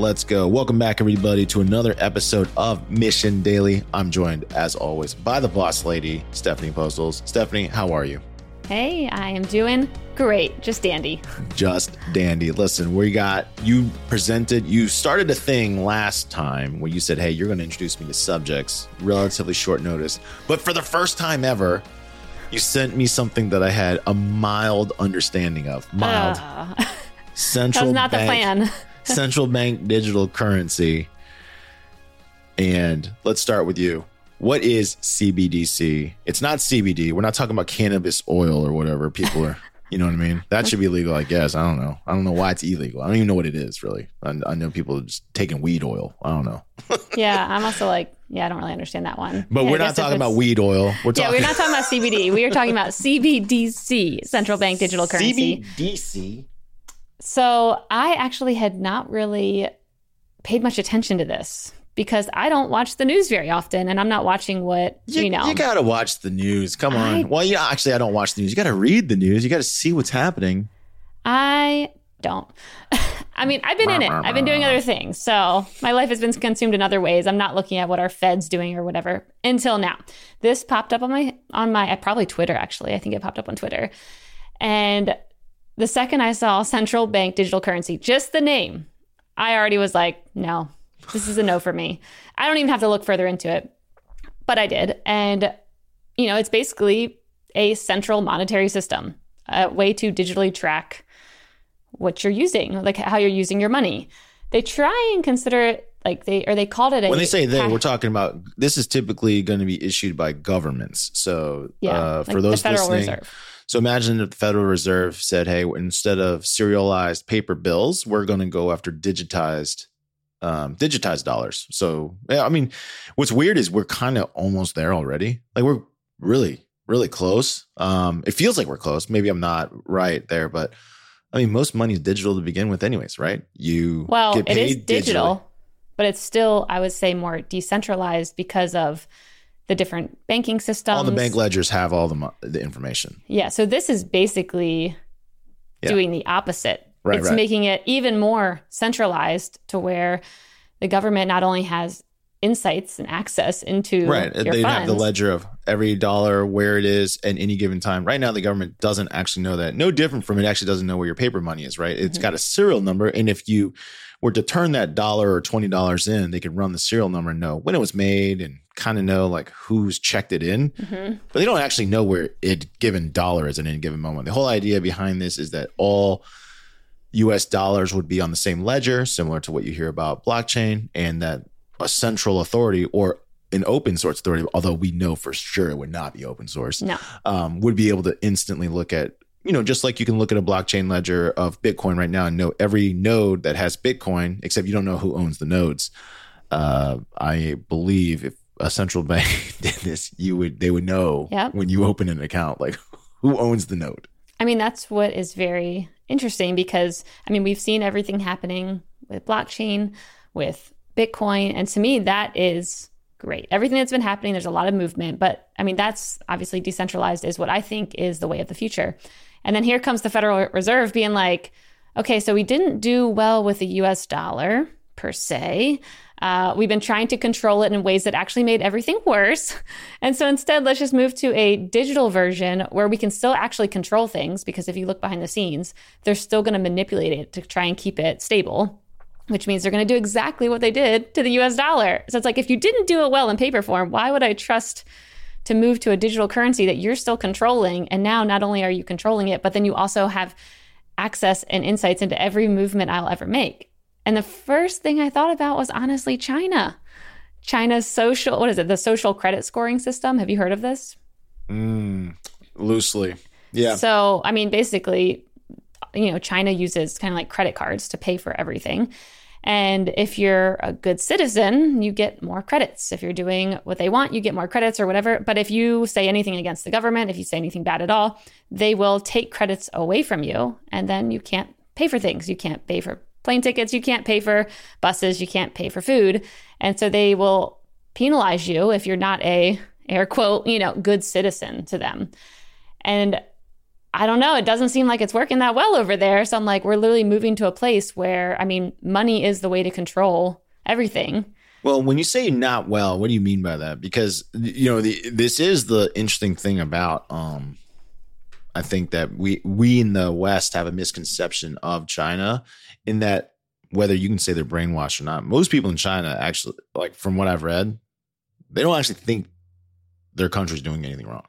let's go. Welcome back, everybody, to another episode of Mission Daily. I'm joined, as always, by the boss lady, Stephanie Postles. Stephanie, how are you? Hey, I am doing great. Just dandy. Just dandy. Listen, we got you presented, you started a thing last time where you said, Hey, you're going to introduce me to subjects, relatively short notice. But for the first time ever, you sent me something that I had a mild understanding of. Mild. Uh, Central that was not bank, the plan. Central bank digital currency. And let's start with you. What is CBDC? It's not CBD. We're not talking about cannabis oil or whatever people are. You know what I mean? That should be legal, I guess. I don't know. I don't know why it's illegal. I don't even know what it is, really. I, I know people are just taking weed oil. I don't know. yeah, I'm also like, yeah, I don't really understand that one. But Yeah, we're not talking about weed oil. We're talking- Yeah, talking we're not talking about CBD. We are talking about CBDC, central bank digital currency. CBDC. So I actually had not really paid much attention to this because I don't watch the news very often, and I'm not watching what You, you, know. you gotta watch the news. Come on. I- well, yeah, actually, I don't watch the news. You gotta read the news. You gotta see what's happening. I don't. I mean, I've been in it. I've been doing other things. So my life has been consumed in other ways. I'm not looking at what our Fed's doing or whatever until now. This popped up on my on my uh, probably Twitter actually. I think it popped up on Twitter. And the second I saw central bank digital currency, just the name, I already was like, no, this is a no for me. I don't even have to look further into it. But I did. And you know, it's basically a central monetary system, a way to digitally track what you're using, like how you're using your money. They try and consider it like they or they called it a when they say they we're talking about this is typically going to be issued by governments. So yeah, uh, like for those the Federal listening, Reserve. So imagine if the Federal Reserve said, "Hey, instead of serialized paper bills, we're going to go after digitized." Um, digitized dollars. So, yeah, I mean, what's weird is we're kind of almost there already. Like we're really, really close. Um, it feels like we're close. Maybe I'm not right there, but I mean, most money is digital to begin with, anyways, right? You Well, get it is paid digitally. digital, but it's still, I would say, more decentralized because of the different banking systems. all the bank ledgers have all the the information. Yeah. So this is basically Yeah. doing the opposite. Right, it's right. making it even more centralized to where the government not only has insights and access into Right. your They have the ledger of every dollar, where it is at any given time. Right now, the government doesn't actually know that. No different from it actually doesn't know where your paper money is, right? It's Mhm. got a serial number. And if you were to turn that dollar or $20 in, they could run the serial number and know when it was made and kind of know like who's checked it in. Mhm. But they don't actually know where it given dollar is at any given moment. The whole idea behind this is that all US dollars would be on the same ledger, similar to what you hear about blockchain, and that a central authority or an open source authority, although we know for sure it would not be open source, No. um, would be able to instantly look at, you know, just like you can look at a blockchain ledger of Bitcoin right now and know every node that has Bitcoin, except you don't know who owns the nodes. Uh, I believe if a central bank did this, you would they would know Yep. when you open an account, like who owns the node. I mean, that's what is very interesting because, I mean, we've seen everything happening with blockchain, with Bitcoin. And to me, that is great. Everything that's been happening, there's a lot of movement. But I mean, that's obviously decentralized, is what I think is the way of the future. And then here comes the Federal Reserve being like, okay, so we didn't do well with the US dollar per se. Uh, we've been trying to control it in ways that actually made everything worse. And so instead, let's just move to a digital version where we can still actually control things because if you look behind the scenes, they're still going to manipulate it to try and keep it stable, which means they're going to do exactly what they did to the US dollar. So it's like if you didn't do it well in paper form, why would I trust to move to a digital currency that you're still controlling? And now not only are you controlling it, but then you also have access and insights into every movement I'll ever make. And the first thing I thought about was honestly China. China's social, what is it, the social credit scoring system? Have you heard of this? Mm, loosely. Yeah. So, I mean, basically, you know, China uses kind of like credit cards to pay for everything. And if you're a good citizen, you get more credits. If you're doing what they want, you get more credits or whatever. But if you say anything against the government, if you say anything bad at all, they will take credits away from you. And then you can't pay for things. You can't pay for plane tickets. You can't pay for buses. You can't pay for food. And so they will penalize you if you're not a air quote, you know, good citizen to them. And I don't know. It doesn't seem like it's working that well over there. So I'm like, we're literally moving to a place where, I mean, money is the way to control everything. Well, when you say not well, what do you mean by that? Because you know, the, this is the interesting thing about um I think that we we in the West have a misconception of China in that whether you can say they're brainwashed or not, most people in China actually like from what I've read, they don't actually think their country's doing anything wrong.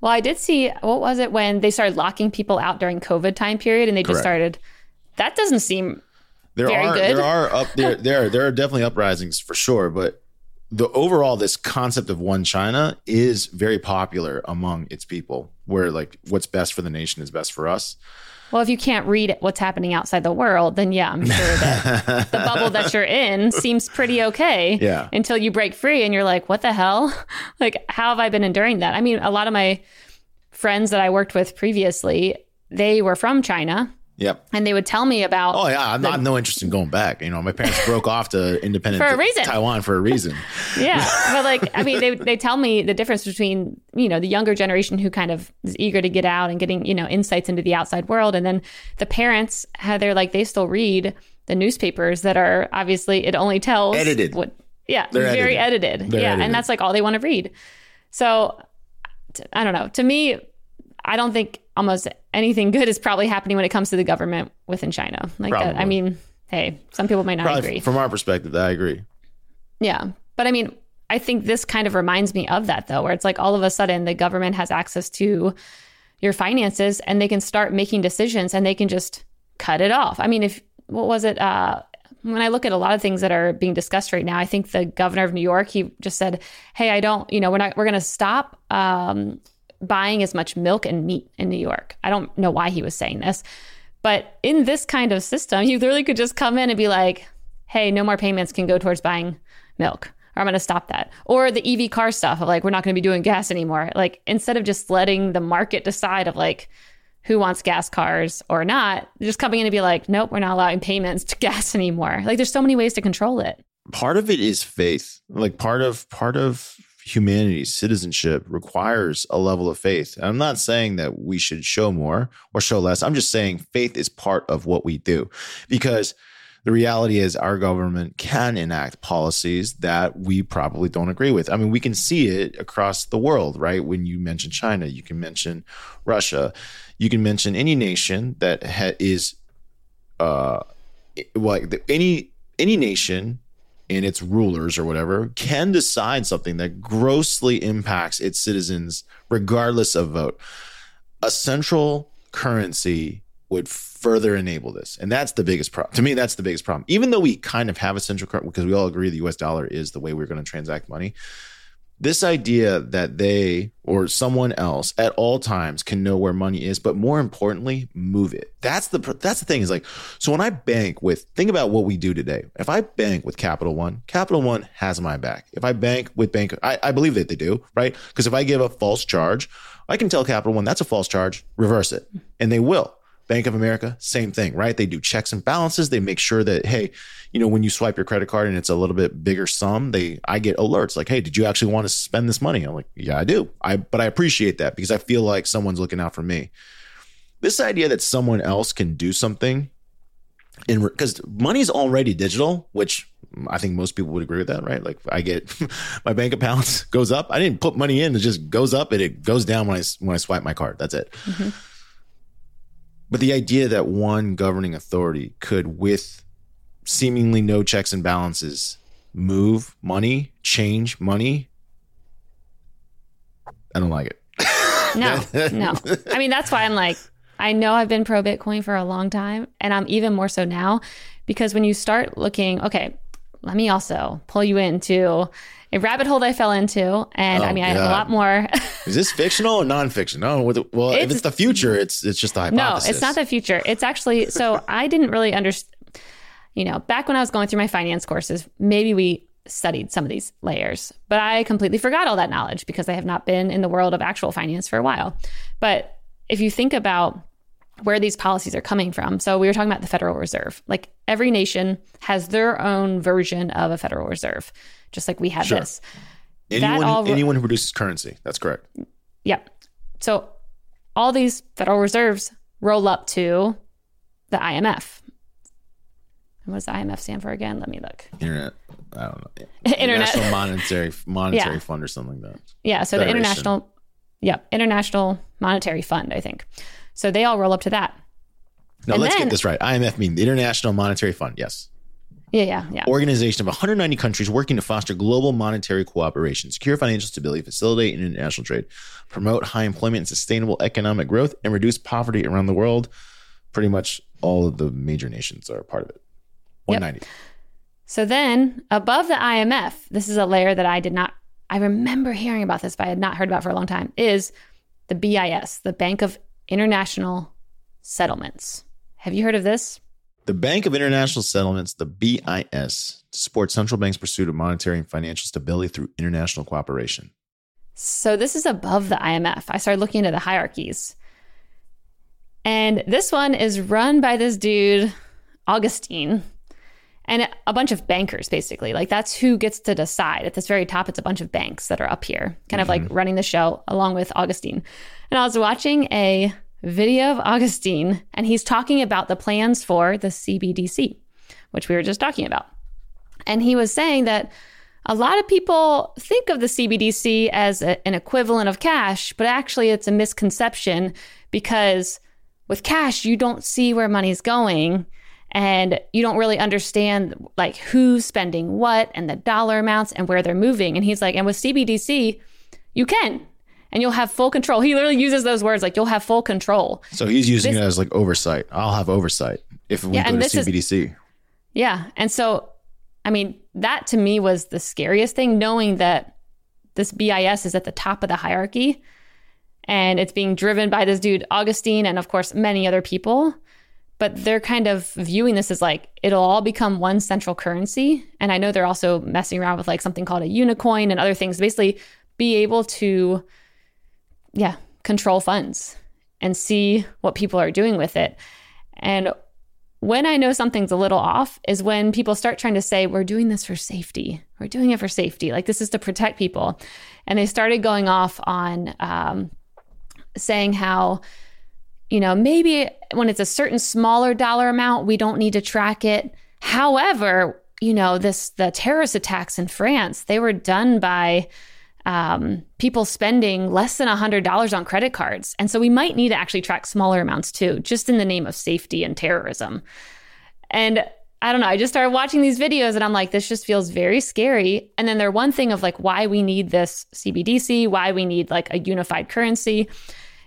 Well, I did see what was it when they started locking people out during COVID time period and they just started that doesn't seem There Very are good. there are up there there there are definitely uprisings for sure, but the overall this concept of one China is very popular among its people, where like what's best for the nation is best for us. Well, if you can't read what's happening outside the world, then yeah, I'm sure that the bubble that you're in seems pretty okay. Yeah. Until you break free and you're like, what the hell? like, how have I been enduring that? I mean, a lot of my friends that I worked with previously, they were from China Yep. and they would tell me about Oh yeah, I'm not I'm no interest in going back. You know, my parents broke off to independent For a reason. Taiwan for a reason. Yeah, but like I mean, they they tell me the difference between you know the younger generation who kind of is eager to get out and getting you know insights into the outside world, and then the parents how they're like they still read the newspapers that are obviously it only tells Edited. What yeah, They're very edited. edited. Yeah, edited. and that's like all they want to read. So I don't know. To me, I don't think almost anything good is probably happening when it comes to the government within China. Like that. I mean, hey, some people might not Probably agree. from our perspective, I agree. Yeah. But I mean, I think this kind of reminds me of that though, where it's like all of a sudden the government has access to your finances and they can start making decisions and they can just cut it off. I mean, if what was it? Uh, when I look at a lot of things that are being discussed right now, I think the governor of New York, he just said, Hey, I don't, you know, we're not, we're going to stop um, buying as much milk and meat in New York. I don't know why he was saying this, but in this kind of system, you literally could just come in and be like, Hey, no more payments can go towards buying milk or I'm going to stop that. Or the EV car stuff of like, we're not going to be doing gas anymore. Like, instead of just letting the market decide of like who wants gas cars or not, just coming in and be like, nope, we're not allowing payments to gas anymore. Like, there's so many ways to control it. Part of it is faith. Like part of part of humanity's citizenship requires a level of faith. I'm not saying that we should show more or show less. I'm just saying faith is part of what we do because the reality is our government can enact policies that we probably don't agree with. I mean, we can see it across the world, right? When you mention China, you can mention Russia, you can mention any nation that ha- is uh like any any nation and its rulers or whatever can decide something that grossly impacts its citizens regardless of vote. A central currency would further enable this. And that's the biggest problem. To me, that's the biggest problem. Even though we kind of have a central currency, because we all agree the US dollar is the way we're going to transact money, this idea that they or someone else at all times can know where money is, but more importantly, move it. That's the that's the thing is like so when I bank with think about what we do today. If I bank with Capital One, Capital One has my back. If I bank with Bank, I, I believe that they do, right? Because if I give a false charge, I can tell Capital One that's a false charge, reverse it, and they will. Bank of America, same thing, right? They do checks and balances. They make sure that, hey, you know, when you swipe your credit card and it's a little bit bigger sum, they I get alerts like, hey, did you actually want to spend this money? I'm like, yeah, I do. I but I appreciate that because I feel like someone's looking out for me. This idea that someone else can do something in because money's already digital, which I think most people would agree with that, right? Like I get my bank balance goes up. I didn't put money in; it just goes up and it goes down when I when I swipe my card. That's it. Mm-hmm. But the idea that one governing authority could, with seemingly no checks and balances, move money, change money, I don't like it. No, no. I mean, that's why I'm like, I know I've been pro Bitcoin for a long time, and I'm even more so now because when you start looking, okay, let me also pull you into a rabbit hole that I fell into. And I Oh, mean, I have a lot more. Is this fictional or nonfiction? No, the- well, if It's- it's the future, it's it's just a hypothesis. no, it's not the future. It's actually, so I didn't really understand, you know, back when I was going through my finance courses, maybe we studied some of these layers, but I completely forgot all that knowledge because I have not been in the world of actual finance for a while. But if you think about where these policies are coming from, so we were talking about the Federal Reserve. Like every nation has their own version of a Federal Reserve, just like we have Sure. this. anyone all- anyone who produces currency. That's correct. Yep. So all these Federal Reserves roll up to the IMF. What does the IMF stand for again? Let me look. Internet. I don't know. Internet. International Monetary Monetary Yeah. Fund or something like that. Yeah, so the Federation. international, yeah, International Monetary Fund, I think. So they all roll up to that. No, And let's then- get this right. IMF mean the International Monetary Fund. Yes. Yeah, yeah, yeah. Organization of 190 countries working to foster global monetary cooperation, secure financial stability, facilitate international trade, promote high employment and sustainable economic growth, and reduce poverty around the world. Pretty much all of the major nations are a part of it. 190. So then above the IMF, this is a layer that I did not, I remember hearing about this, but I had not heard about for a long time, is the BIS, the Bank of International Settlements. Have you heard of this? The Bank of International Settlements, the BIS, supports central banks' pursuit of monetary and financial stability through international cooperation. So this is above the IMF. I started looking into the hierarchies. And this one is run by this dude, Augustine, and a bunch of bankers, basically. Like that's who gets to decide. At this very top, it's a bunch of banks that are up here, kind of like mm-hmm. running the show along with Augustine. And I was watching a video of Augustine, and he's talking about the plans for the CBDC, which we were just talking about. And he was saying that a lot of people think of the CBDC as a- an equivalent of cash, but actually it's a misconception because with cash, you don't see where money's going and you don't really understand like who's spending what and the dollar amounts and where they're moving. And he's like, and with CBDC, you can and you'll have full control. He literally uses those words like you'll have full control. So he's using This- it as like oversight. I'll have oversight if we Yeah, go and to this is- CBDC. Yeah. And so, I mean, that to me was the scariest thing, knowing that this BIS is at the top of the hierarchy and it's being driven by this dude, Augustine, and of course, many other people. But they're kind of viewing this as like it'll all become one central currency. And I know they're also messing around with like something called a unicoin and other things, basically be able to, yeah, control funds and see what people are doing with it. And when I know something's a little off is when people start trying to say, we're doing this for safety. We're doing it for safety. Like this is to protect people. And they started going off on um, saying how, you know, maybe when it's a certain smaller dollar amount, we don't need to track it. However, you know, this the terrorist attacks in France, they were done by um, people spending less than $100 on credit cards. And so we might need to actually track smaller amounts too, just in the name of safety and terrorism. And I don't know, I just started watching these videos and I'm like, this just feels very scary. And then they're one thing of like why we need this CBDC, why we need like a unified currency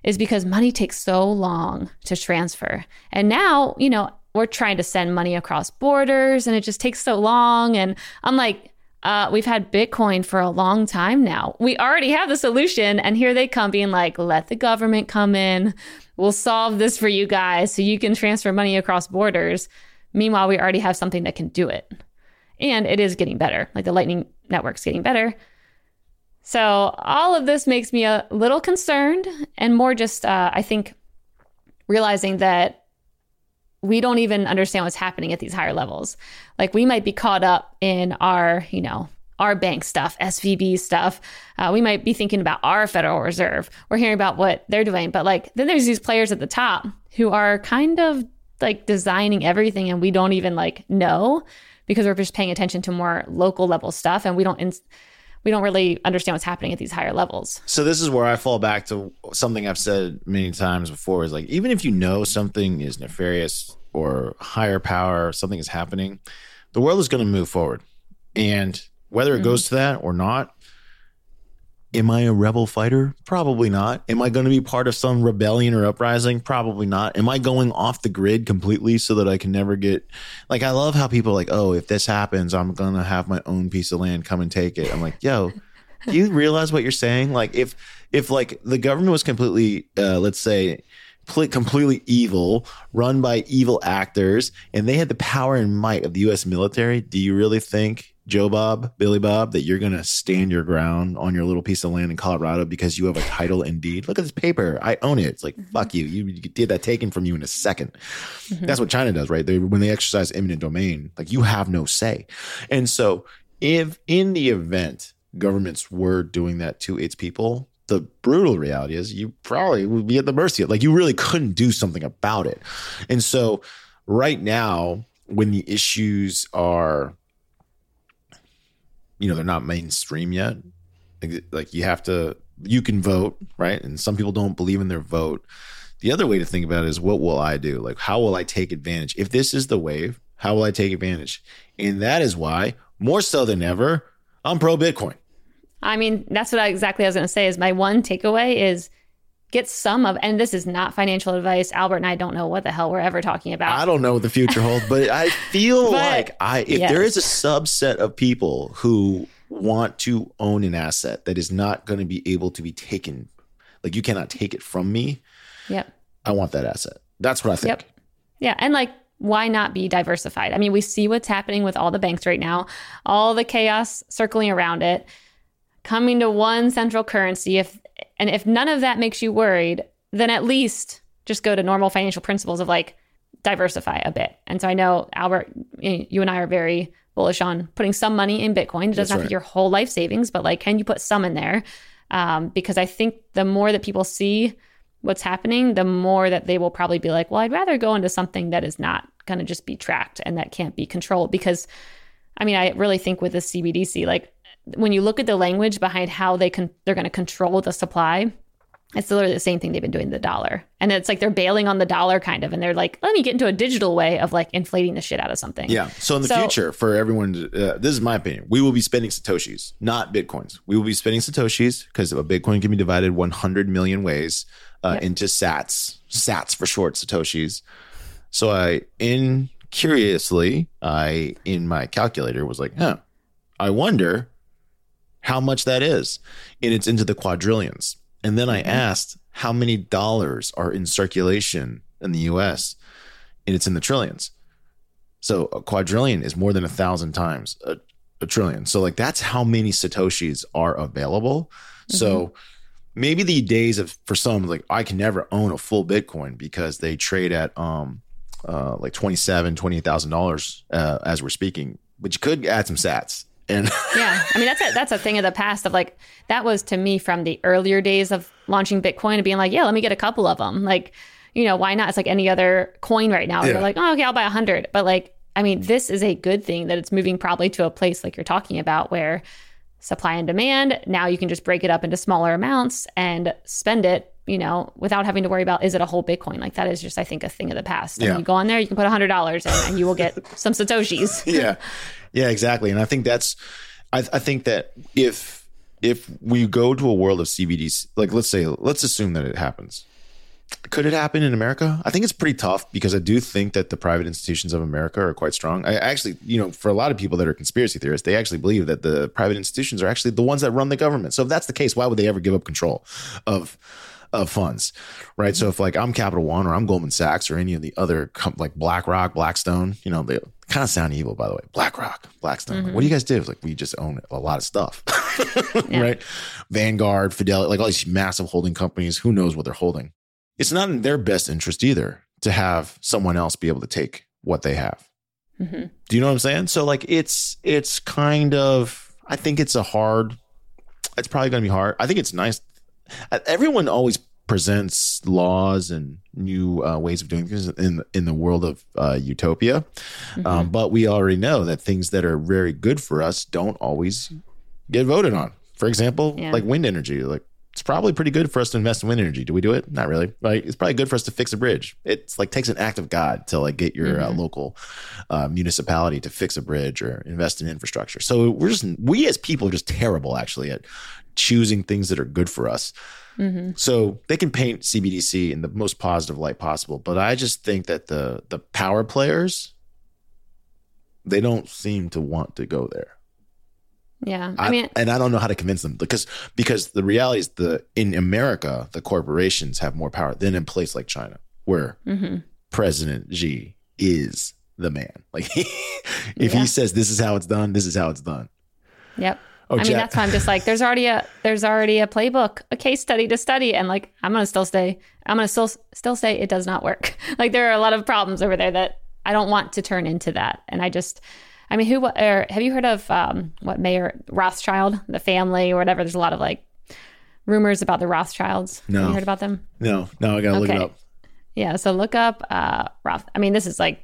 is because money takes so long to transfer. And now, you know, we're trying to send money across borders and it just takes so long. And I'm like, uh, we've had Bitcoin for a long time now. We already have the solution. And here they come being like, let the government come in. We'll solve this for you guys so you can transfer money across borders. Meanwhile, we already have something that can do it. And it is getting better. Like the Lightning Network's getting better. So all of this makes me a little concerned and more just, uh, I think, realizing that we don't even understand what's happening at these higher levels. Like we might be caught up in our, you know, our bank stuff, SVB stuff. Uh, we might be thinking about our Federal Reserve. We're hearing about what they're doing, but like then there's these players at the top who are kind of like designing everything, and we don't even like know because we're just paying attention to more local level stuff, and we don't. We don't really understand what's happening at these higher levels. So this is where I fall back to something I've said many times before is like even if you know something is nefarious or higher power, something is happening, the world is going to move forward. And whether it mm-hmm. goes to that or not, am I a rebel fighter? Probably not. Am I going to be part of some rebellion or uprising? Probably not. Am I going off the grid completely so that I can never get like I love how people are like, "Oh, if this happens, I'm going to have my own piece of land, come and take it." I'm like, "Yo, do you realize what you're saying? Like if if like the government was completely uh, let's say pl- completely evil, run by evil actors, and they had the power and might of the U.S. military, do you really think Joe Bob, Billy Bob, that you're gonna stand your ground on your little piece of land in Colorado because you have a title and deed? Look at this paper, I own it. It's like mm-hmm. fuck you. You did that taken from you in a 2nd mm-hmm. That's what China does, right? They, when they exercise eminent domain, like you have no say. And so, if in the event governments were doing that to its people, the brutal reality is you probably would be at the mercy of like you really couldn't do something about it. And so right now, when the issues are, you know, they're not mainstream yet, like, you have to you can vote, right? And some people don't believe in their vote. The other way to think about it is what will I do? Like how will I take advantage? If this is the wave, how will I take advantage? And that is why, more so than ever, I'm pro Bitcoin. I mean, that's what I exactly I was going to say is my one takeaway is get some of and this is not financial advice. Albert and I don't know what the hell we're ever talking about. I don't know what the future holds, but I feel but, like I if yes. there is a subset of people who want to own an asset that is not going to be able to be taken like you cannot take it from me. Yep. I want that asset. That's what I think. Yep. Yeah, and like why not be diversified? I mean, we see what's happening with all the banks right now, all the chaos circling around it coming to one central currency if and if none of that makes you worried then at least just go to normal financial principles of like diversify a bit. And so i know albert you and i are very bullish on putting some money in bitcoin. It doesn't have to be your whole life savings but like can you put some in there? Um, because i think the more that people see what's happening the more that they will probably be like well i'd rather go into something that is not going to just be tracked and that can't be controlled. Because i mean i really think with the cbdc like when you look at the language behind how they can they're going to control the supply it's literally the same thing they've been doing the dollar. And it's like they're bailing on the dollar kind of and they're like let me get into a digital way of like inflating the shit out of something. Yeah. So in the so, future for everyone uh, this is my opinion we will be spending satoshis not bitcoins. We will be spending satoshis because a bitcoin can be divided 100 million ways uh, yep. into sats sats for short satoshis. So i in curiously i in my calculator was like huh i wonder how much that is. And it's into the quadrillions. And then I mm-hmm. asked how many dollars are in circulation in the US, and it's in the trillions. So a quadrillion is more than a thousand times a, a trillion. So, like, that's how many Satoshis are available. Mm-hmm. So, maybe the days of for some like I can never own a full Bitcoin because they trade at um uh like twenty seven, twenty eight thousand uh, dollars as we're speaking. But you could add some sats and yeah, I mean that's a that's a thing of the past of like that was to me from the earlier days of launching Bitcoin and being like, yeah, let me get a couple of them. Like, you know, why not? It's like any other coin right now. Yeah. You're like, oh, okay, I'll buy a hundred. But like, I mean, this is a good thing that it's moving probably to a place like you're talking about where supply and demand. Now you can just break it up into smaller amounts and spend it, you know, without having to worry about is it a whole Bitcoin? Like that is just, I think, a thing of the past. Yeah. And you go on there, you can put a hundred dollars in and you will get some Satoshis. yeah. Yeah, exactly. And I think that's, I, I think that if, if we go to a world of CBDs, like let's say, let's assume that it happens could it happen in America? I think it's pretty tough because I do think that the private institutions of America are quite strong. I actually, you know, for a lot of people that are conspiracy theorists, they actually believe that the private institutions are actually the ones that run the government. So if that's the case, why would they ever give up control of of funds, right? So if like I'm Capital One or I'm Goldman Sachs or any of the other like BlackRock, Blackstone, you know, they kind of sound evil, by the way. BlackRock, Blackstone. Mm-hmm. Like, what do you guys do? Like we just own a lot of stuff, yeah. right? Vanguard, Fidelity, like all these massive holding companies. Who knows what they're holding? it's not in their best interest either to have someone else be able to take what they have. Mm-hmm. Do you know what I'm saying? So like it's it's kind of I think it's a hard. It's probably going to be hard. I think it's nice. Everyone always presents laws and new uh, ways of doing things in in the world of uh, utopia, mm-hmm. um, but we already know that things that are very good for us don't always get voted on. For example, yeah. like wind energy, like it's probably pretty good for us to invest in wind energy. Do we do it? Not really, right? It's probably good for us to fix a bridge. It's like takes an act of God to like get your uh, mm-hmm. uh, local uh, municipality to fix a bridge or invest in infrastructure. So we're just we as people are just terrible actually at choosing things that are good for us. Mm-hmm. So they can paint CBDC in the most positive light possible, but I just think that the the power players they don't seem to want to go there. Yeah, I, I, mean, and I don't know how to convince them because because the reality is the in America the corporations have more power than in place like China where mm-hmm. President Xi is the man. Like if yeah. he says this is how it's done, this is how it's done. Yep. Oh, I mean, that's why I'm just like, there's already a there's already a playbook, a case study to study, and like I'm gonna still stay. I'm gonna still still say it does not work. like there are a lot of problems over there that I don't want to turn into that, and I just I mean, who or have you heard of um, what Mayer Rothschild, the family or whatever? There's a lot of like rumors about the Rothschilds. No. Have you heard about them? No, no, I gotta look it Okay. up. Yeah. So look up uh, Roth. I mean, this is like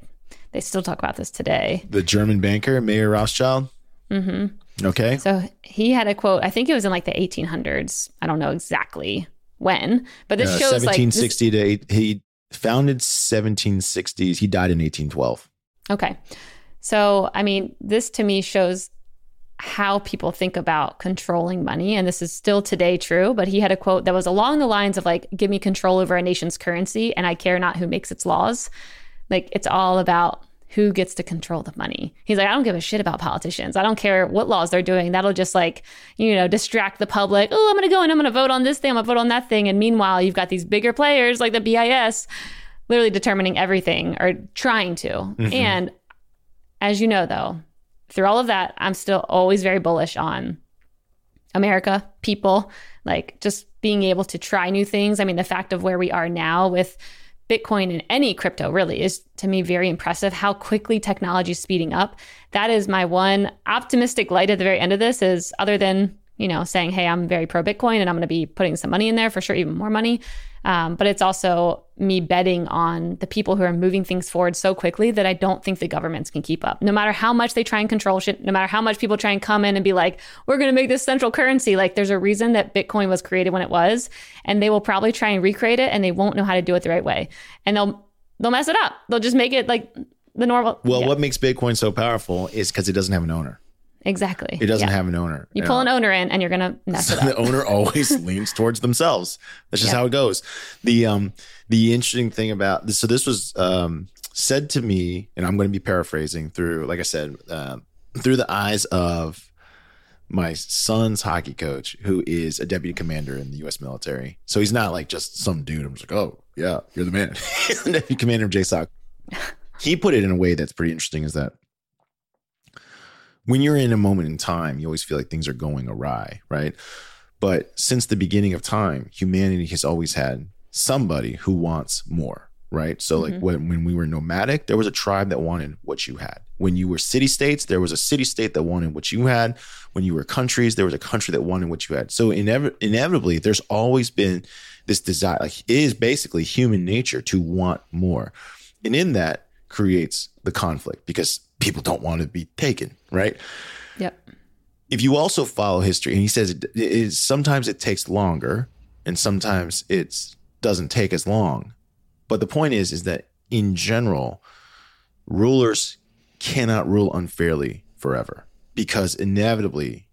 they still talk about this today. The German banker, Mayer Rothschild. Mm-hmm. Okay. So he had a quote. I think it was in like the 1800s. I don't know exactly when, but this Uh, shows like this- 1760 to eight, he founded 1760s. He died in 1812. Okay. So, I mean, this to me shows how people think about controlling money. And this is still today true. But he had a quote that was along the lines of, like, give me control over a nation's currency, and I care not who makes its laws. Like, it's all about who gets to control the money. He's like, I don't give a shit about politicians. I don't care what laws they're doing. That'll just, like, you know, distract the public. Oh, I'm going to go and I'm going to vote on this thing. I'm going to vote on that thing. And meanwhile, you've got these bigger players like the BIS literally determining everything or trying to. Mm-hmm. And as you know, though, through all of that, I'm still always very bullish on America, people, like just being able to try new things. I mean, the fact of where we are now with Bitcoin and any crypto really is to me very impressive how quickly technology is speeding up. That is my one optimistic light at the very end of this is other than, you know, saying, hey, I'm very pro Bitcoin and I'm going to be putting some money in there for sure, even more money. Um, but it's also me betting on the people who are moving things forward so quickly that I don't think the governments can keep up. No matter how much they try and control shit, no matter how much people try and come in and be like, we're going to make this central currency. Like, there's a reason that Bitcoin was created when it was, and they will probably try and recreate it, and they won't know how to do it the right way, and they'll they'll mess it up. They'll just make it like the normal. Well, Yeah, what makes Bitcoin so powerful is because it doesn't have an owner. Exactly? It doesn't Yeah. have an owner. You pull an owner in, and you're going to mess it the owner always leans towards themselves. That's just Yeah. how it goes. The um the interesting thing about this, so this was um said to me, and I'm going to be paraphrasing through, like I said, um, through the eyes of my son's hockey coach, who is a deputy commander in the U.S. military. So he's not like just some dude. I'm just like, oh yeah, you're the man. he's the deputy commander of JSOC. He put it in a way that's pretty interesting. Is that when you're in a moment in time, you always feel like things are going awry, right? But since the beginning of time, humanity has always had somebody who wants more, right? So, like mm-hmm. when, when we were nomadic, there was a tribe that wanted what you had. When you were city states, there was a city state that wanted what you had. When you were countries, there was a country that wanted what you had. So, inev- inevitably, there's always been this desire. Like, it is basically human nature to want more. And in that creates the conflict because people don't want to be taken, right? Yep. if you also follow history, and he says it, sometimes it takes longer, and sometimes it doesn't take as long. But the point is, is that in general, rulers cannot rule unfairly forever because inevitably,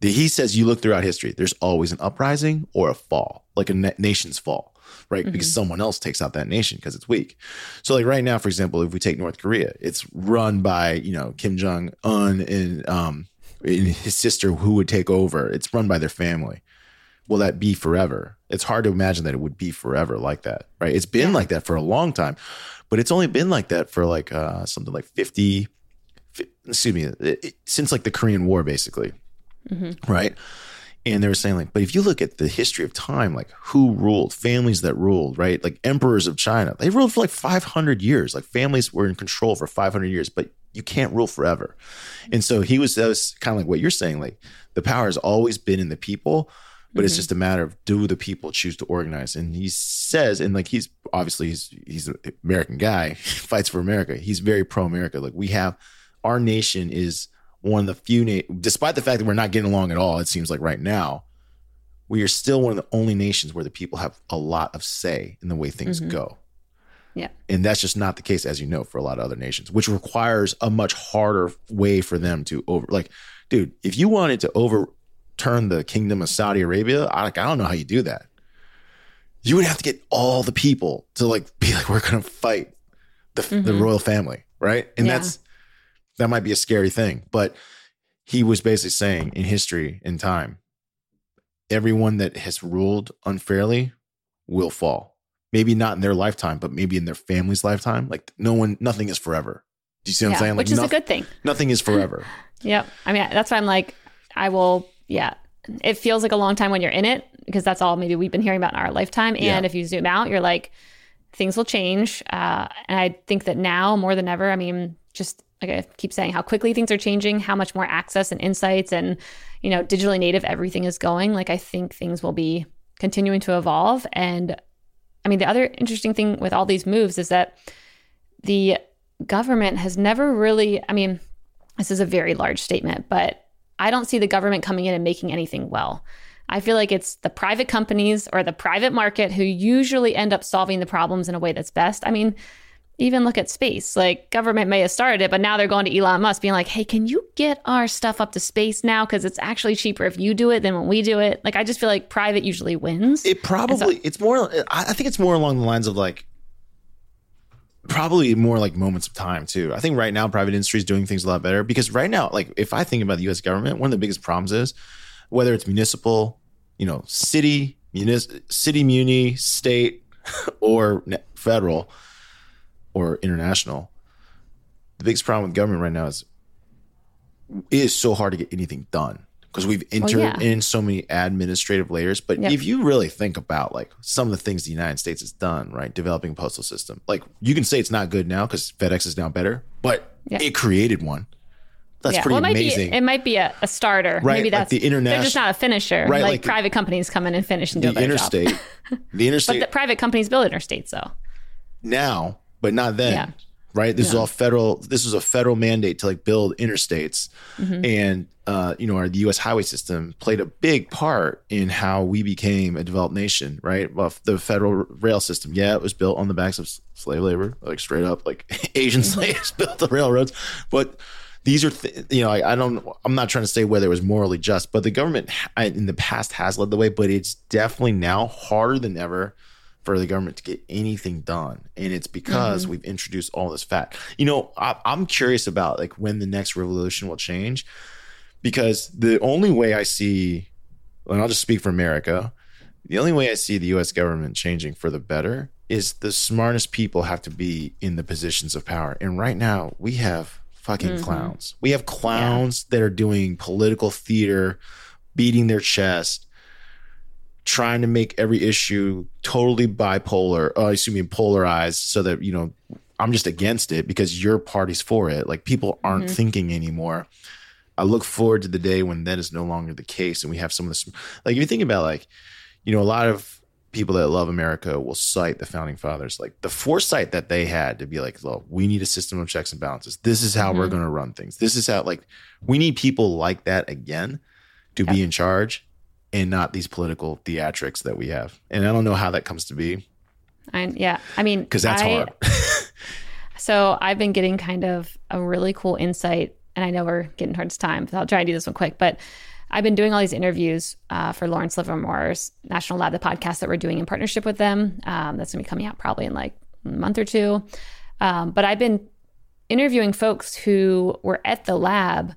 the, he says you look throughout history, there's always an uprising or a fall, like a na- nation's fall, right? Because someone else takes out that nation because it's weak. So, like right now, for example, if we take North Korea, it's run by you know Kim Jong Un and um and his sister who would take over. It's run by their family. Will that be forever? It's hard to imagine that it would be forever like that, right? It's been like that for a long time, but it's only been like that for like uh, something like 50, excuse me, it- it- since like the Korean War, basically, right? And they were saying like, but if you look at the history of time, like who ruled, families that ruled, right? Like emperors of China, they ruled for like 500 years. Like families were in control for 500 years, but you can't rule forever. And so he was, that was kind of like what you're saying. Like the power has always been in the people, but it's mm-hmm. just a matter of do the people choose to organize. And he says, and like he's obviously he's he's an American guy, fights for America. He's very pro America. Like we have our nation is one of the few, na- despite the fact that we're not getting along at all, it seems like right now, we are still one of the only nations where the people have a lot of say in the way things mm-hmm. go. Yeah. And that's just not the case, as you know, for a lot of other nations, which requires a much harder way for them to over. Like, dude, if you wanted to overturn the kingdom of Saudi Arabia, I, like, I don't know how you do that. You would have to get all the people to like be like, we're going to fight the, the mm-hmm. royal family, right? And Yeah. that's that might be a scary thing, but he was basically saying in history in time, everyone that has ruled unfairly will fall. Maybe not in their lifetime, but maybe in their family's lifetime. Like no one, nothing is forever. Do you see what Yeah, I'm saying? Like which is a good thing. Nothing is forever. Yep. I mean, that's why I'm like, I will, yeah. It feels like a long time when you're in it because that's all maybe we've been hearing about in our lifetime. And Yeah. if you zoom out, you're like, things will change. Uh, and I think that now more than ever, I mean, just like I keep saying, how quickly things are changing, how much more access and insights and, you know, digitally native everything is going. Like I think things will be continuing to evolve. And I mean, the other interesting thing with all these moves is that the government has never really, I mean, this is a very large statement, but I don't see the government coming in and making anything well. I feel like it's the private companies or the private market who usually end up solving the problems in a way that's best. I mean, even look at space. Like government may have started it, but now they're going to Elon Musk being like, "Hey, can you get our stuff up to space now because it's actually cheaper if you do it than when we do it." Like I just feel like private usually wins. It probably so, it's more I think it's more along the lines of like probably more like moments of time too. I think right now private industry is doing things a lot better because right now like if I think about the US government, one of the biggest problems is whether it's municipal, you know, city, munis- city muni, state or federal or international. The biggest problem with government right now is it is so hard to get anything done because we've entered well, yeah. in so many administrative layers. But yep. if you really think about like some of the things the United States has done, right, developing a postal system, like you can say it's not good now because FedEx is now better, but yep. it created one. That's yeah. pretty well, it amazing. Be, it might be a, a starter. Right. Maybe that's like the international. They're just not a finisher. Right. Like, like private companies come in and finish and do the interstate. the interstate. but the private companies build interstates, though. Now, but not then. Yeah. Right. This is all federal. This was a federal mandate to like build interstates, mm-hmm. and uh, you know our the U.S. highway system played a big part in how we became a developed nation. Right. Well, the federal rail system, yeah, it was built on the backs of slave labor, like straight up, like Asian mm-hmm. slaves built the railroads, but these are th- you know I, I, don't i'm not trying to say whether it was morally just but the government in the past has led the way but it's definitely now harder than ever for the government to get anything done and it's because mm-hmm. we've introduced all this fat you know I, i'm curious about like when the next revolution will change because the only way i see and i'll just speak for america the only way i see the us government changing for the better is the smartest people have to be in the positions of power and right now we have fucking mm-hmm. clowns we have clowns yeah. that are doing political theater beating their chest trying to make every issue totally bipolar, uh, excuse me, polarized so that, you know, I'm just against it because your party's for it. Like people aren't mm-hmm. thinking anymore. I look forward to the day when that is no longer the case and we have some of this. Like, if you think about like, you know, a lot of people that love America will cite the founding fathers, like the foresight that they had to be like, look, we need a system of checks and balances. This is how mm-hmm. we're going to run things. This is how, like, we need people like that again to be in charge and not these political theatrics that we have. And I don't know how that comes to be. I, yeah, I mean, because that's I, hard. so I've been getting kind of a really cool insight, and I know we're getting towards time, so I'll try and do this one quick. But I've been doing all these interviews uh, for Lawrence Livermore's National Lab, the podcast that we're doing in partnership with them. Um, that's going to be coming out probably in like a month or two. Um, but I've been interviewing folks who were at the lab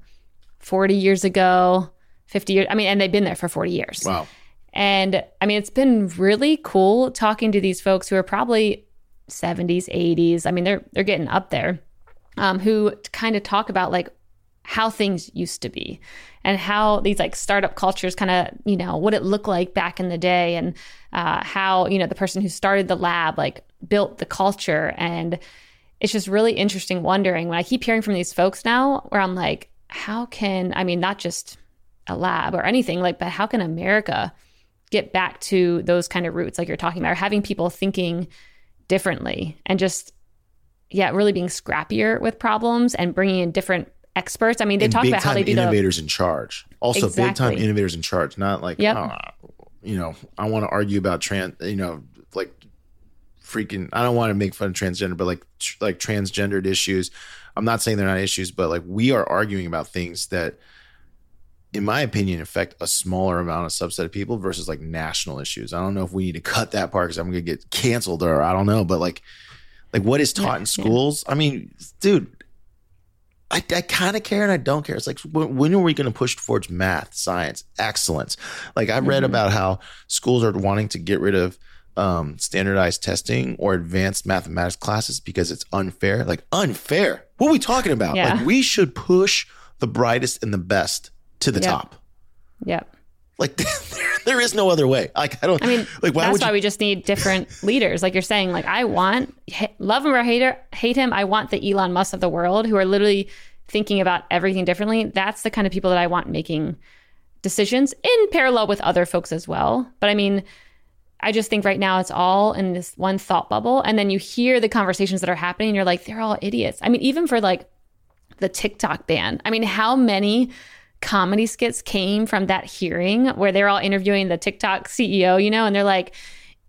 40 years ago, 50 years. I mean, and they've been there for 40 years. Wow. And I mean, it's been really cool talking to these folks who are probably 70s, 80s. I mean, they're they're getting up there. Um, who kind of talk about like how things used to be and how these like startup cultures kind of you know what it looked like back in the day and uh, how you know the person who started the lab like built the culture and it's just really interesting wondering when i keep hearing from these folks now where i'm like how can i mean not just a lab or anything like but how can america get back to those kind of roots like you're talking about or having people thinking differently and just yeah really being scrappier with problems and bringing in different experts i mean they and talk about how they do innovators the, in charge also exactly. big time innovators in charge not like yep. oh, you know i want to argue about trans you know like freaking i don't want to make fun of transgender but like tr- like transgendered issues i'm not saying they're not issues but like we are arguing about things that in my opinion, affect a smaller amount of subset of people versus like national issues. I don't know if we need to cut that part because I'm going to get canceled or I don't know, but like, like what is taught in schools? I mean, dude, I, I kind of care and I don't care. It's like, when, when are we going to push towards math, science, excellence? Like I read mm-hmm. about how schools are wanting to get rid of um, standardized testing or advanced mathematics classes because it's unfair. Like unfair. What are we talking about? Yeah. Like we should push the brightest and the best to the yep. top. Yep. Like there is no other way. Like I don't. I mean, like that's you, why we just need different leaders. Like you're saying, like I want love him or hate her, hate him. I want the Elon Musk of the world who are literally thinking about everything differently. That's the kind of people that I want making decisions in parallel with other folks as well. But I mean, I just think right now it's all in this one thought bubble. And then you hear the conversations that are happening and you're like, they're all idiots. I mean, even for like the TikTok ban, I mean, how many comedy skits came from that hearing where they're all interviewing the TikTok CEO, you know, and they're like,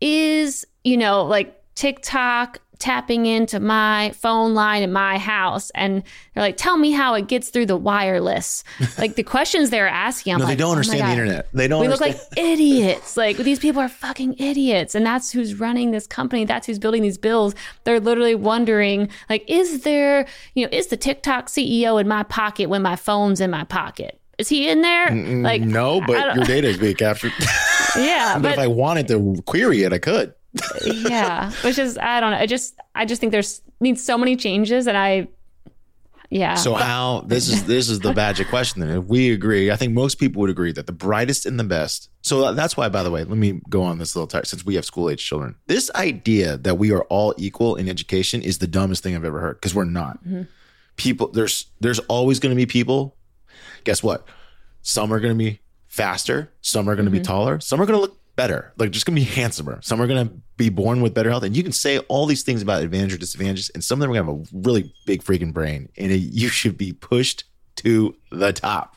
is, you know, like TikTok tapping into my phone line in my house? And they're like tell me how it gets through the wireless. Like the questions they're asking I'm no, like, they don't oh understand the internet. They don't we understand. look like idiots. Like these people are fucking idiots. And that's who's running this company. That's who's building these bills. They're literally wondering like is there you know is the tiktok ceo in my pocket when my phone's in my pocket is he in there? Like no, but your data is being captured. yeah, but, if I wanted to query it, I could. yeah, which is I don't know. I just I just think there's needs so many changes, and I yeah. So how this is this is the magic question. Then, if we agree, I think most people would agree that the brightest and the best. So that's why, by the way, let me go on this little tire since we have school age children. This idea that we are all equal in education is the dumbest thing I've ever heard because we're not. Mm-hmm. People, there's there's always going to be people guess what? Some are going to be faster. Some are going to mm-hmm. be taller. Some are going to look better. Like just going to be handsomer. Some are going to be born with better health. And you can say all these things about advantage or disadvantages, and some of them are going to have a really big freaking brain, and it, you should be pushed to the top.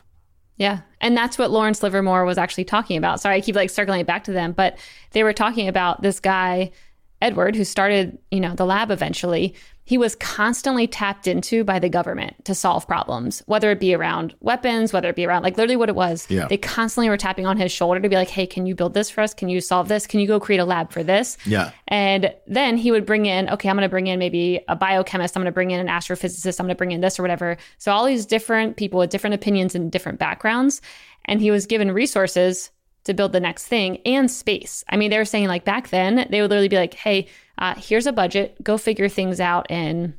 Yeah. And that's what Lawrence Livermore was actually talking about. Sorry, I keep like circling it back to them, but they were talking about this guy, Edward, who started, you know, the lab eventually he was constantly tapped into by the government to solve problems, whether it be around weapons, whether it be around like literally what it was. Yeah. They constantly were tapping on his shoulder to be like, hey, can you build this for us? Can you solve this? Can you go create a lab for this? Yeah. And then he would bring in, okay, I'm going to bring in maybe a biochemist. I'm going to bring in an astrophysicist. I'm going to bring in this or whatever. So all these different people with different opinions and different backgrounds. And he was given resources to build the next thing and space. I mean, they were saying like back then, they would literally be like, hey, uh, here's a budget, go figure things out in,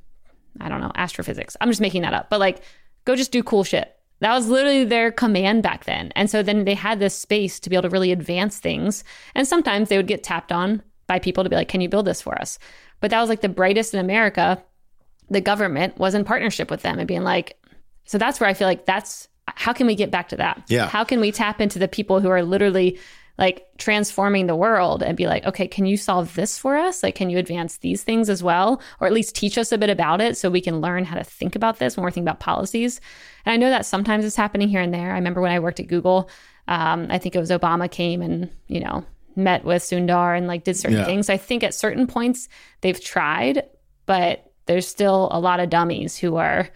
I don't know, astrophysics. I'm just making that up, but like, go just do cool shit. That was literally their command back then. And so then they had this space to be able to really advance things. And sometimes they would get tapped on by people to be like, can you build this for us? But that was like the brightest in America. The government was in partnership with them and being like, so that's where I feel like that's how can we get back to that? Yeah. How can we tap into the people who are literally like transforming the world and be like, okay, can you solve this for us? Like, can you advance these things as well? Or at least teach us a bit about it so we can learn how to think about this when we're thinking about policies. And I know that sometimes it's happening here and there. I remember when I worked at Google, um, I think it was Obama came and, you know, met with Sundar and like did certain yeah. things. I think at certain points they've tried, but there's still a lot of dummies who are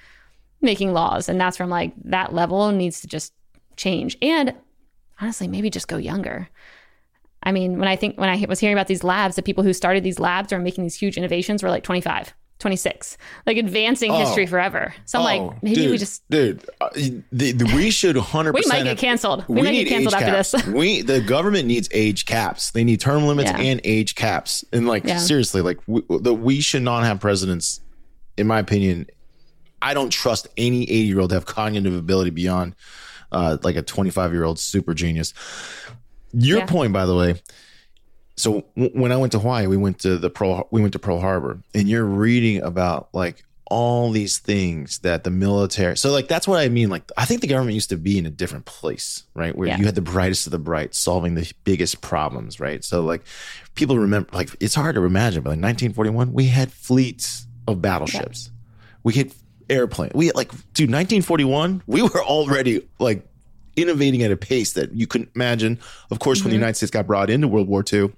making laws. And that's from like that level needs to just change. And honestly, maybe just go younger. I mean, when I think when I was hearing about these labs, the people who started these labs or making these huge innovations were like 25, 26, like advancing oh, history forever. So I'm oh, like, maybe dude, we just, dude, uh, the, the, we should 100. we might get canceled. We, we might get canceled after caps. this. we the government needs age caps. They need term limits yeah. and age caps. And like yeah. seriously, like we, the, we should not have presidents, in my opinion. I don't trust any 80 year old to have cognitive ability beyond uh, like a 25 year old super genius. Your yeah. point, by the way. So w- when I went to Hawaii, we went to the Pearl, we went to Pearl Harbor, and you're reading about like all these things that the military. So like that's what I mean. Like I think the government used to be in a different place, right? Where yeah. you had the brightest of the bright solving the biggest problems, right? So like people remember, like it's hard to imagine, but like 1941, we had fleets of battleships. Yeah. We had airplane. We like, dude, 1941, we were already like innovating at a pace that you couldn't imagine. Of course, mm-hmm. when the mm-hmm. United States got brought into World War II,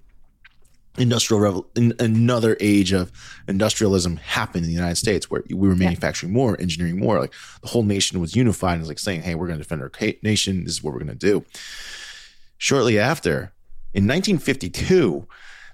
industrial revel- in another age of industrialism happened in the United States where we were manufacturing yeah. more, engineering more. Like the whole nation was unified and was like saying, "Hey, we're going to defend our nation. This is what we're going to do." Shortly after, in 1952,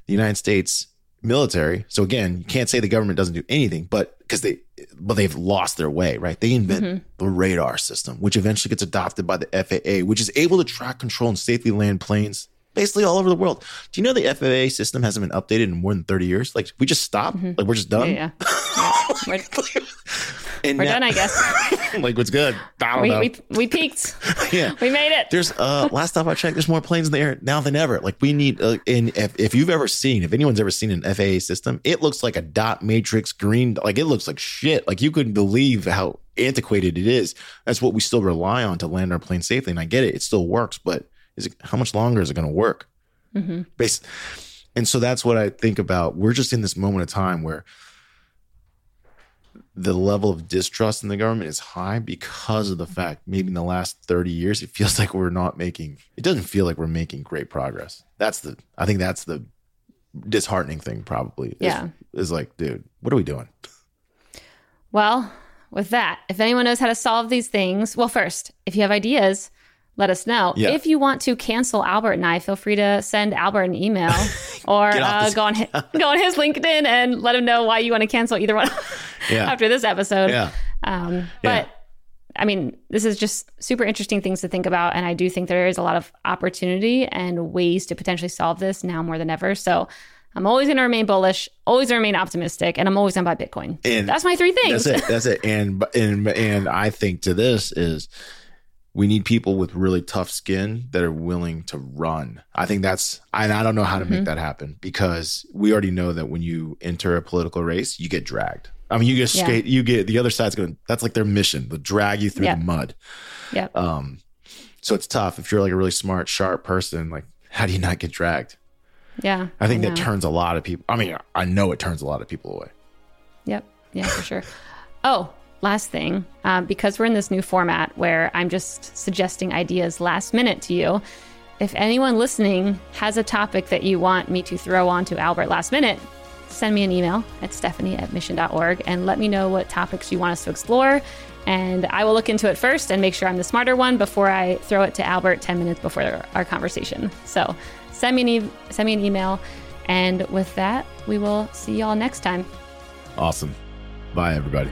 the United States military. So again, you can't say the government doesn't do anything, but because they, but they've lost their way, right? They invent mm-hmm. the radar system, which eventually gets adopted by the FAA, which is able to track, control, and safely land planes basically all over the world. Do you know the FAA system hasn't been updated in more than 30 years? Like we just stopped, mm-hmm. like we're just done. Yeah. yeah. yeah. And We're now- done, I guess. like what's good? I don't we, know. we, we peaked. yeah. We made it. There's uh last time I checked, there's more planes in the air now than ever. Like we need uh, and if, if you've ever seen, if anyone's ever seen an FAA system, it looks like a dot matrix green, like it looks like shit. Like you couldn't believe how antiquated it is. That's what we still rely on to land our plane safely. And I get it, it still works, but is it how much longer is it gonna work? hmm Based and so that's what I think about. We're just in this moment of time where the level of distrust in the government is high because of the mm-hmm. fact maybe in the last 30 years it feels like we're not making it doesn't feel like we're making great progress. That's the i think that's the disheartening thing probably is, Yeah. is like dude what are we doing? Well, with that, if anyone knows how to solve these things, well, first, if you have ideas, let us know. Yeah. If you want to cancel Albert and I, feel free to send Albert an email or uh, go on hi- go on his LinkedIn and let him know why you want to cancel either one yeah after this episode. yeah Um, but I mean, this is just super interesting things to think about. And I do think there is a lot of opportunity and ways to potentially solve this now more than ever. So I'm always going to remain bullish, always remain optimistic, and I'm always going to buy Bitcoin. And That's my three things. That's it. That's it. And and and I think to this is we need people with really tough skin that are willing to run. I think that's and I don't know how to Mm-hmm. make that happen because we already know that when you enter a political race, you get dragged. I mean, you get Yeah. skate. You get the other side's going. That's like their mission. They'll drag you through Yeah. the mud. Yep. Um, so it's tough if you're like a really smart, sharp person. Like, how do you not get dragged? Yeah. I think that turns a lot of people. I mean, I know it turns a lot of people away. Yep. Yeah, for sure. Oh, last thing, um, because we're in this new format where I'm just suggesting ideas last minute to you. If anyone listening has a topic that you want me to throw onto Albert last minute, send me an email at stephanie at mission.org and let me know what topics you want us to explore. And I will look into it first and make sure I'm the smarter one before I throw it to Albert 10 minutes before our conversation. So send me an, e- send me an email. And with that, we will see y'all next time. Awesome. Bye, everybody.